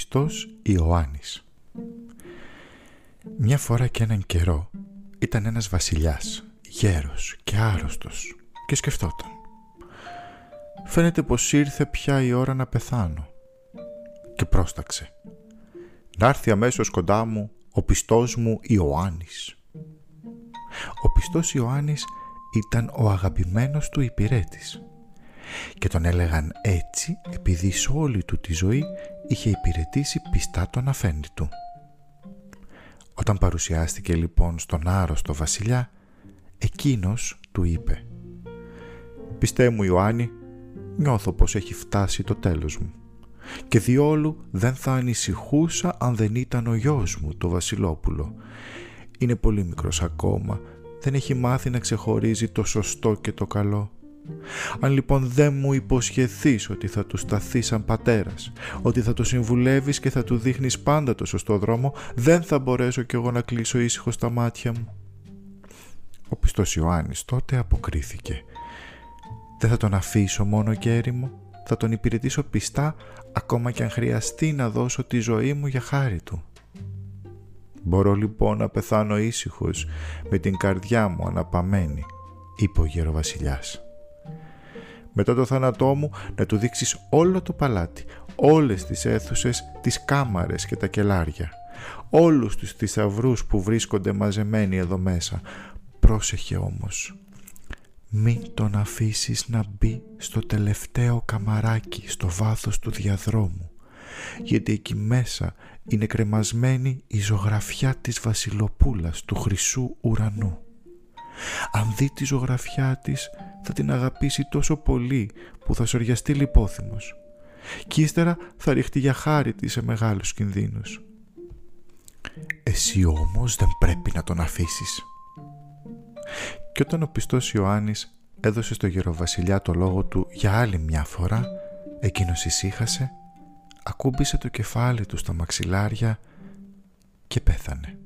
πιστός Ιωάννης. Μια φορά και έναν καιρό ήταν ένας βασιλιάς, γέρος και άρρωστος και σκεφτόταν. Φαίνεται πως ήρθε πια η ώρα να πεθάνω και πρόσταξε. Να έρθει αμέσως κοντά μου ο πιστός μου Ιωάννης. Ο πιστός Ιωάννης ήταν ο αγαπημένος του υπηρέτης και τον έλεγαν έτσι επειδή σε όλη του τη ζωή είχε υπηρετήσει πιστά τον αφέντη του. Όταν παρουσιάστηκε λοιπόν στον άρρωστο βασιλιά, εκείνος του είπε «Πιστέ μου Ιωάννη, νιώθω πως έχει φτάσει το τέλος μου και διόλου δεν θα ανησυχούσα αν δεν ήταν ο γιος μου, το Βασιλόπουλο. Είναι πολύ μικρός ακόμα, δεν έχει μάθει να ξεχωρίζει το σωστό και το καλό. Αν λοιπόν δεν μου υποσχεθείς ότι θα του σταθείς σαν πατέρας, ότι θα το συμβουλεύεις και θα του δείχνεις πάντα το σωστό δρόμο, δεν θα μπορέσω κι εγώ να κλείσω ήσυχο στα μάτια μου. Ο πιστός Ιωάννης τότε αποκρίθηκε. Δεν θα τον αφήσω μόνο και έρημο, θα τον υπηρετήσω πιστά ακόμα και αν χρειαστεί να δώσω τη ζωή μου για χάρη του. Μπορώ λοιπόν να πεθάνω ήσυχος με την καρδιά μου αναπαμένη, είπε ο γεροβασιλιάς μετά το θάνατό μου να του δείξεις όλο το παλάτι, όλες τις αίθουσες, τις κάμαρες και τα κελάρια, όλους τους θησαυρούς που βρίσκονται μαζεμένοι εδώ μέσα. Πρόσεχε όμως, μην τον αφήσεις να μπει στο τελευταίο καμαράκι στο βάθος του διαδρόμου, γιατί εκεί μέσα είναι κρεμασμένη η ζωγραφιά της βασιλοπούλας του χρυσού ουρανού. Αν δει τη ζωγραφιά της θα την αγαπήσει τόσο πολύ που θα σοριαστεί λιπόθυμος και ύστερα θα ριχτεί για χάρη της σε μεγάλους κινδύνους. Εσύ όμως δεν πρέπει να τον αφήσεις. Και όταν ο πιστός Ιωάννης έδωσε στο γεροβασιλιά το λόγο του για άλλη μια φορά, εκείνος ησύχασε, ακούμπησε το κεφάλι του στα μαξιλάρια και πέθανε.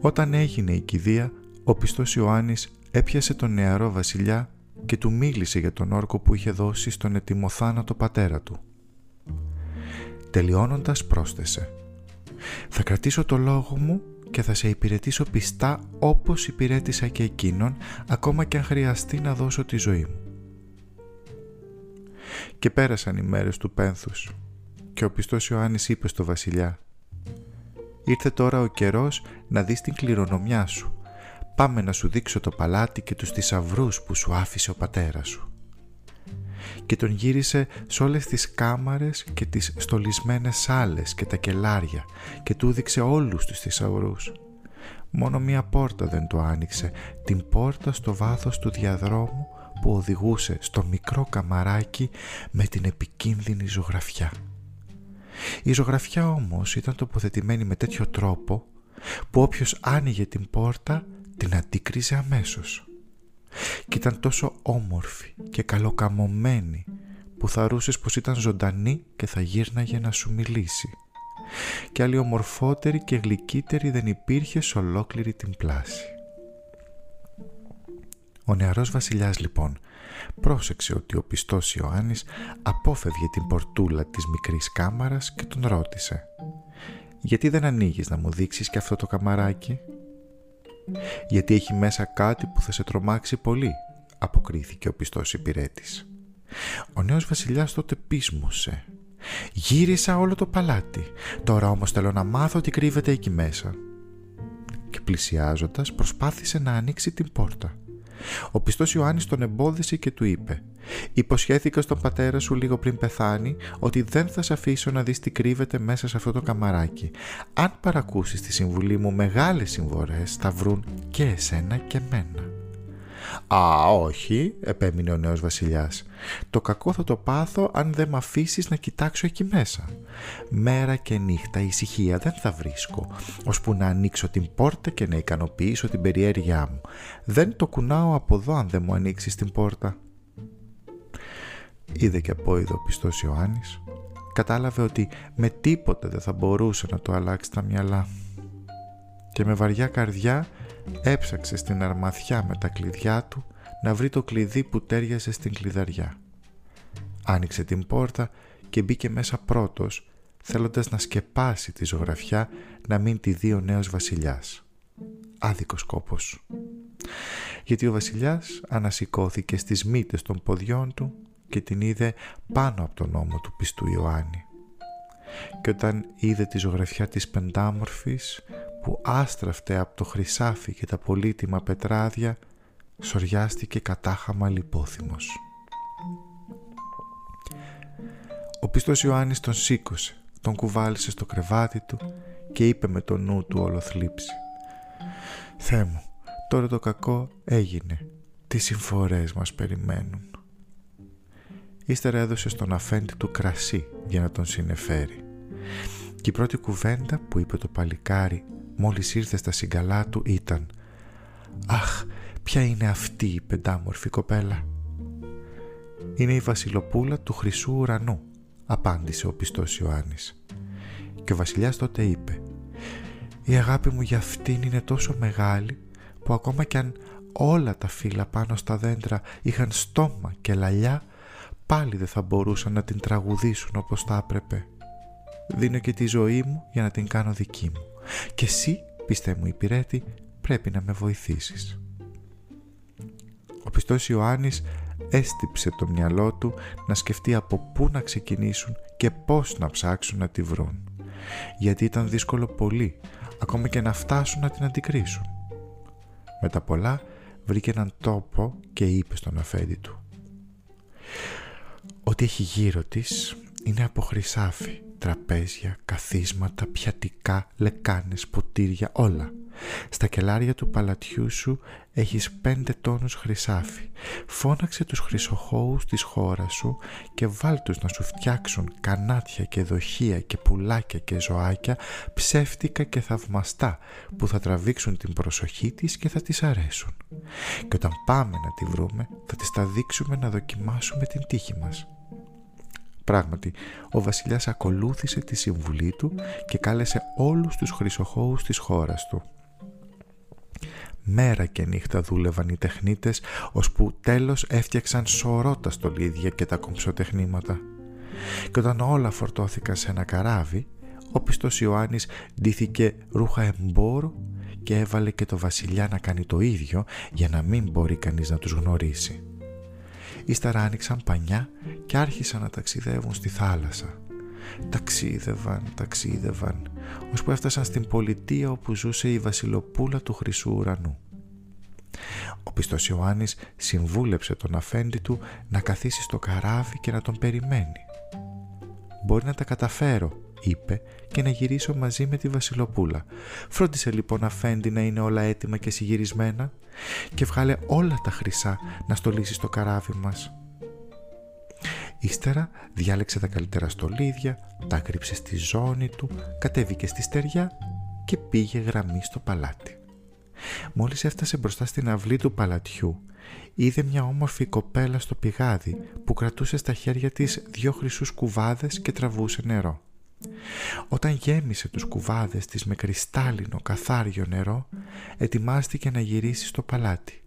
Όταν έγινε η κηδεία, ο πιστός Ιωάννης έπιασε τον νεαρό βασιλιά και του μίλησε για τον όρκο που είχε δώσει στον ετοιμοθάνατο πατέρα του. Τελειώνοντας πρόσθεσε «Θα κρατήσω το λόγο μου και θα σε υπηρετήσω πιστά όπως υπηρέτησα και εκείνον ακόμα και αν χρειαστεί να δώσω τη ζωή μου». Και πέρασαν οι μέρες του πένθους και ο πιστός Ιωάννης είπε στο βασιλιά Ήρθε τώρα ο καιρός να δεις την κληρονομιά σου. Πάμε να σου δείξω το παλάτι και τους θησαυρούς που σου άφησε ο πατέρας σου. Και τον γύρισε σε όλες τις κάμαρες και τις στολισμένες σάλες και τα κελάρια και του δείξε όλους τους θησαυρούς. Μόνο μία πόρτα δεν του άνοιξε, την πόρτα στο βάθος του διαδρόμου που οδηγούσε στο μικρό καμαράκι με την επικίνδυνη ζωγραφιά. Η ζωγραφιά όμως ήταν τοποθετημένη με τέτοιο τρόπο που όποιος άνοιγε την πόρτα την αντίκριζε αμέσως. Και ήταν τόσο όμορφη και καλοκαμωμένη που θα ρούσες πως ήταν ζωντανή και θα γύρναγε να σου μιλήσει. Και άλλη ομορφότερη και γλυκύτερη δεν υπήρχε σε ολόκληρη την πλάση. Ο νεαρός βασιλιάς λοιπόν πρόσεξε ότι ο πιστός Ιωάννης απόφευγε την πορτούλα της μικρής κάμαρας και τον ρώτησε «Γιατί δεν ανοίγεις να μου δείξεις και αυτό το καμαράκι» «Γιατί έχει μέσα κάτι που θα σε τρομάξει πολύ» αποκρίθηκε ο πιστός υπηρέτης. Ο νέος βασιλιάς τότε πείσμωσε «Γύρισα όλο το παλάτι, τώρα όμως θέλω να μάθω τι κρύβεται εκεί μέσα» και πλησιάζοντας προσπάθησε να ανοίξει την πόρτα. Ο πιστός Ιωάννης τον εμπόδισε και του είπε «Υποσχέθηκα στον πατέρα σου λίγο πριν πεθάνει ότι δεν θα σε αφήσω να δεις τι κρύβεται μέσα σε αυτό το καμαράκι. Αν παρακούσεις τη συμβουλή μου μεγάλες συμβορές θα βρουν και εσένα και μένα». «Α, όχι», επέμεινε ο νέος βασιλιάς. «Το κακό θα το πάθω αν δεν με αφήσεις να κοιτάξω εκεί μέσα. Μέρα και νύχτα ησυχία δεν θα βρίσκω, ώσπου να ανοίξω την πόρτα και να ικανοποιήσω την περιέργειά μου. Δεν το κουνάω από εδώ αν δεν μου ανοίξεις την πόρτα». Είδε και από ο πιστός Ιωάννης. Κατάλαβε ότι με τίποτα δεν θα μπορούσε να το αλλάξει τα μυαλά. Και με βαριά καρδιά έψαξε στην αρμαθιά με τα κλειδιά του να βρει το κλειδί που τέριαζε στην κλειδαριά. Άνοιξε την πόρτα και μπήκε μέσα πρώτος, θέλοντας να σκεπάσει τη ζωγραφιά να μην τη δει ο νέος βασιλιάς. Άδικος κόπος. Γιατί ο βασιλιάς ανασηκώθηκε στις μύτες των ποδιών του και την είδε πάνω από τον ώμο του πιστού Ιωάννη. Και όταν είδε τη ζωγραφιά της πεντάμορφης που άστραφτε από το χρυσάφι και τα πολύτιμα πετράδια, σοριάστηκε κατάχαμα λιπόθυμος. Ο πιστός Ιωάννης τον σήκωσε, τον κουβάλισε στο κρεβάτι του και είπε με το νου του ολοθλίψη «Θεέ μου, τώρα το κακό έγινε. Τι συμφορές μας περιμένουν». Ύστερα έδωσε στον αφέντη του κρασί για να τον συνεφέρει. Και η πρώτη κουβέντα που είπε το παλικάρι μόλις ήρθε στα συγκαλά του ήταν «Αχ, ποια είναι αυτή η πεντάμορφη κοπέλα» «Είναι η βασιλοπούλα του χρυσού ουρανού», απάντησε ο πιστός Ιωάννης. Και ο βασιλιάς τότε είπε «Η αγάπη μου για αυτήν είναι τόσο μεγάλη που ακόμα κι αν όλα τα φύλλα πάνω στα δέντρα είχαν στόμα και λαλιά πάλι δεν θα μπορούσαν να την τραγουδήσουν όπως θα έπρεπε. Δίνω και τη ζωή μου για να την κάνω δική μου. Και εσύ, πιστέ μου υπηρέτη, πρέπει να με βοηθήσεις. Ο πιστός Ιωάννης έστυψε το μυαλό του να σκεφτεί από πού να ξεκινήσουν και πώς να ψάξουν να τη βρουν. Γιατί ήταν δύσκολο πολύ, ακόμα και να φτάσουν να την αντικρίσουν. τα πολλά βρήκε έναν τόπο και είπε στον αφέντη του Ό,τι έχει γύρω της είναι από χρυσάφι, τραπέζια, καθίσματα, πιατικά, λεκάνες, ποτήρια, όλα. Στα κελάρια του παλατιού σου έχεις πέντε τόνους χρυσάφι. Φώναξε τους χρυσοχώους της χώρας σου και βάλ τους να σου φτιάξουν κανάτια και δοχεία και πουλάκια και ζωάκια ψεύτικα και θαυμαστά που θα τραβήξουν την προσοχή της και θα της αρέσουν. Και όταν πάμε να τη βρούμε θα της τα δείξουμε να δοκιμάσουμε την τύχη μας. Πράγματι, ο βασιλιάς ακολούθησε τη συμβουλή του και κάλεσε όλους τους χρυσοχώους της χώρας του. Μέρα και νύχτα δούλευαν οι τεχνίτες, ώσπου τέλος έφτιαξαν σωρό τα στολίδια και τα κομψοτεχνήματα. Και όταν όλα φορτώθηκαν σε ένα καράβι, ο πιστός Ιωάννης ντύθηκε ρούχα εμπόρου και έβαλε και το βασιλιά να κάνει το ίδιο για να μην μπορεί κανείς να τους γνωρίσει. Ύστερα άνοιξαν πανιά και άρχισαν να ταξιδεύουν στη θάλασσα. Ταξίδευαν, ταξίδευαν, ώσπου έφτασαν στην πολιτεία όπου ζούσε η βασιλοπούλα του Χρυσού Ουρανού. Ο πιστός Ιωάννης συμβούλεψε τον αφέντη του να καθίσει στο καράβι και να τον περιμένει. «Μπορεί να τα καταφέρω», είπε και να γυρίσω μαζί με τη βασιλοπούλα. Φρόντισε λοιπόν αφέντη να είναι όλα έτοιμα και συγυρισμένα και βγάλε όλα τα χρυσά να στολίσει στο καράβι μας. Ύστερα διάλεξε τα καλύτερα στολίδια, τα κρύψε στη ζώνη του, κατέβηκε στη στεριά και πήγε γραμμή στο παλάτι. Μόλις έφτασε μπροστά στην αυλή του παλατιού, είδε μια όμορφη κοπέλα στο πηγάδι που κρατούσε στα χέρια της δυο χρυσούς κουβάδες και τραβούσε νερό. Όταν γέμισε τους κουβάδες της με κρυστάλλινο καθάριο νερό, ετοιμάστηκε να γυρίσει στο παλάτι.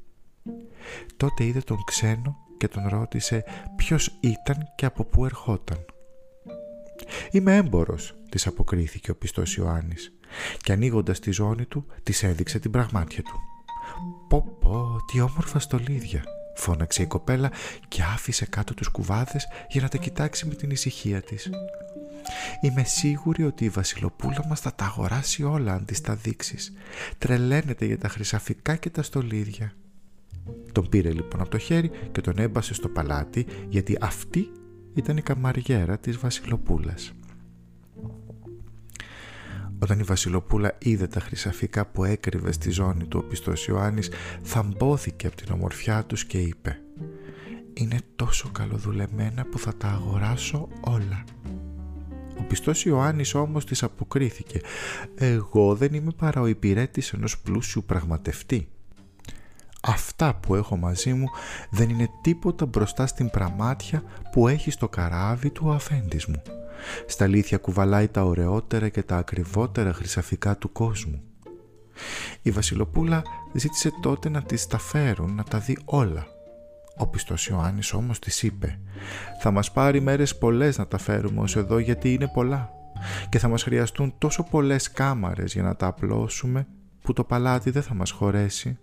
Τότε είδε τον ξένο και τον ρώτησε ποιος ήταν και από πού ερχόταν. «Είμαι έμπορος», της αποκρίθηκε ο πιστός Ιωάννης και ανοίγοντας τη ζώνη του της έδειξε την πραγμάτια του. «Πω πω, τι όμορφα στολίδια», φώναξε η κοπέλα και άφησε κάτω τους κουβάδες για να τα κοιτάξει με την ησυχία της. Είμαι σίγουρη ότι η βασιλοπούλα μας θα τα αγοράσει όλα αν της τα δείξεις. Τρελαίνεται για τα χρυσαφικά και τα στολίδια. Τον πήρε λοιπόν από το χέρι και τον έμπασε στο παλάτι γιατί αυτή ήταν η καμαριέρα της βασιλοπούλας. Όταν η βασιλοπούλα είδε τα χρυσαφικά που έκρυβε στη ζώνη του ο πιστός Ιωάννης θαμπόθηκε από την ομορφιά τους και είπε «Είναι τόσο καλοδουλεμένα που θα τα αγοράσω όλα». Ο πιστός Ιωάννης όμως της αποκρίθηκε «Εγώ δεν είμαι παρά ο υπηρέτης ενός πλούσιου πραγματευτή. Αυτά που έχω μαζί μου δεν είναι τίποτα μπροστά στην πραμάτια που έχει στο καράβι του ο αφέντης μου. Στα αλήθεια κουβαλάει τα ωραιότερα και τα ακριβότερα χρυσαφικά του κόσμου. Η βασιλοπούλα ζήτησε τότε να τις τα φέρουν να τα δει όλα. Ο πιστός Ιωάννης όμως της είπε «Θα μας πάρει μέρες πολλές να τα φέρουμε ως εδώ γιατί είναι πολλά και θα μας χρειαστούν τόσο πολλές κάμαρες για να τα απλώσουμε που το παλάτι δεν θα μας χωρέσει».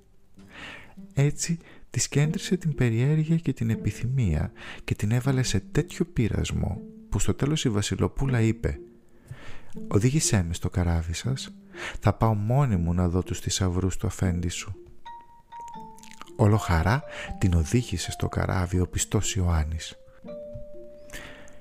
Έτσι της κέντρισε την περιέργεια και την επιθυμία και την έβαλε σε τέτοιο πείρασμο που στο τέλος η Βασιλοπούλα είπε «Οδήγησέ με στο καράβι σας, θα πάω μόνη μου να δω τους θησαυρούς του αφέντη σου». Όλο χαρά την οδήγησε στο καράβι ο πιστός Ιωάννης.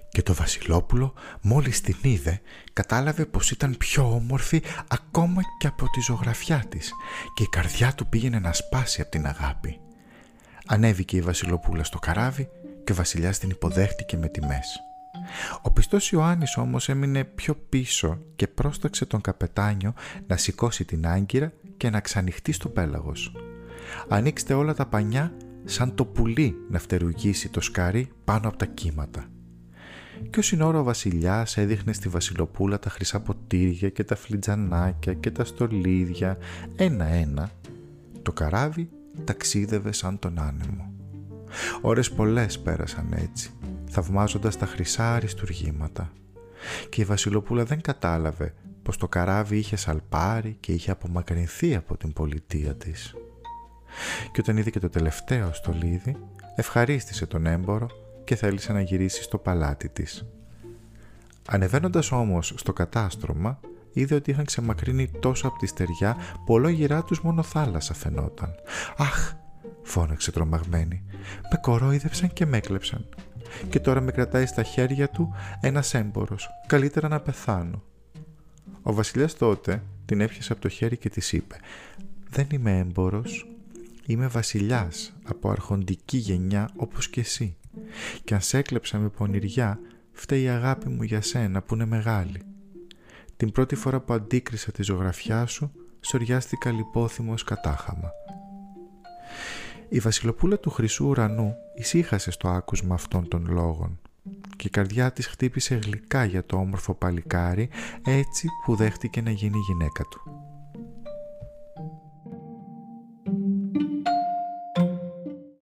Και το Βασιλόπουλο μόλις την είδε κατάλαβε πως ήταν πιο όμορφη ακόμα και από τη ζωγραφιά της και η καρδιά του πήγαινε να σπάσει από την αγάπη. Ανέβηκε η Βασιλοπούλα στο καράβι και ο βασιλιάς την υποδέχτηκε με τιμές. Ο πιστός Ιωάννης όμως έμεινε πιο πίσω και πρόσταξε τον καπετάνιο να σηκώσει την άγκυρα και να ξανοιχτεί στο πέλαγος. Ανοίξτε όλα τα πανιά σαν το πουλί να φτερουγήσει το σκάρι πάνω από τα κύματα. Και ο ώρα ο βασιλιάς έδειχνε στη βασιλοπούλα τα χρυσά ποτήρια και τα φλιτζανάκια και τα στολίδια ένα-ένα. Το καράβι ταξίδευε σαν τον άνεμο. Ώρες πολλές πέρασαν έτσι, θαυμάζοντας τα χρυσά αριστουργήματα. Και η Βασιλοπούλα δεν κατάλαβε πως το καράβι είχε σαλπάρει και είχε απομακρυνθεί από την πολιτεία της. Και όταν είδε και το τελευταίο στολίδι, ευχαρίστησε τον έμπορο και θέλησε να γυρίσει στο παλάτι της. Ανεβαίνοντας όμως στο κατάστρωμα, είδε ότι είχαν ξεμακρύνει τόσο από τη στεριά που ολόγυρά τους μόνο θάλασσα φαινόταν. «Αχ!» φώναξε τρομαγμένη. «Με κορόιδεψαν και με έκλεψαν. Και τώρα με κρατάει στα χέρια του ένας έμπορος. Καλύτερα να πεθάνω». Ο βασιλιάς τότε την έπιασε από το χέρι και της είπε «Δεν είμαι έμπορος, είμαι βασιλιάς από αρχοντική γενιά όπως και εσύ. Και αν σε έκλεψα με πονηριά, φταίει η αγάπη μου για σένα που είναι μεγάλη. Την πρώτη φορά που αντίκρισα τη ζωγραφιά σου, σοριάστηκα λιπόθυμος κατάχαμα. Η βασιλοπούλα του χρυσού ουρανού ησύχασε στο άκουσμα αυτών των λόγων και η καρδιά της χτύπησε γλυκά για το όμορφο παλικάρι έτσι που δέχτηκε να γίνει γυναίκα του.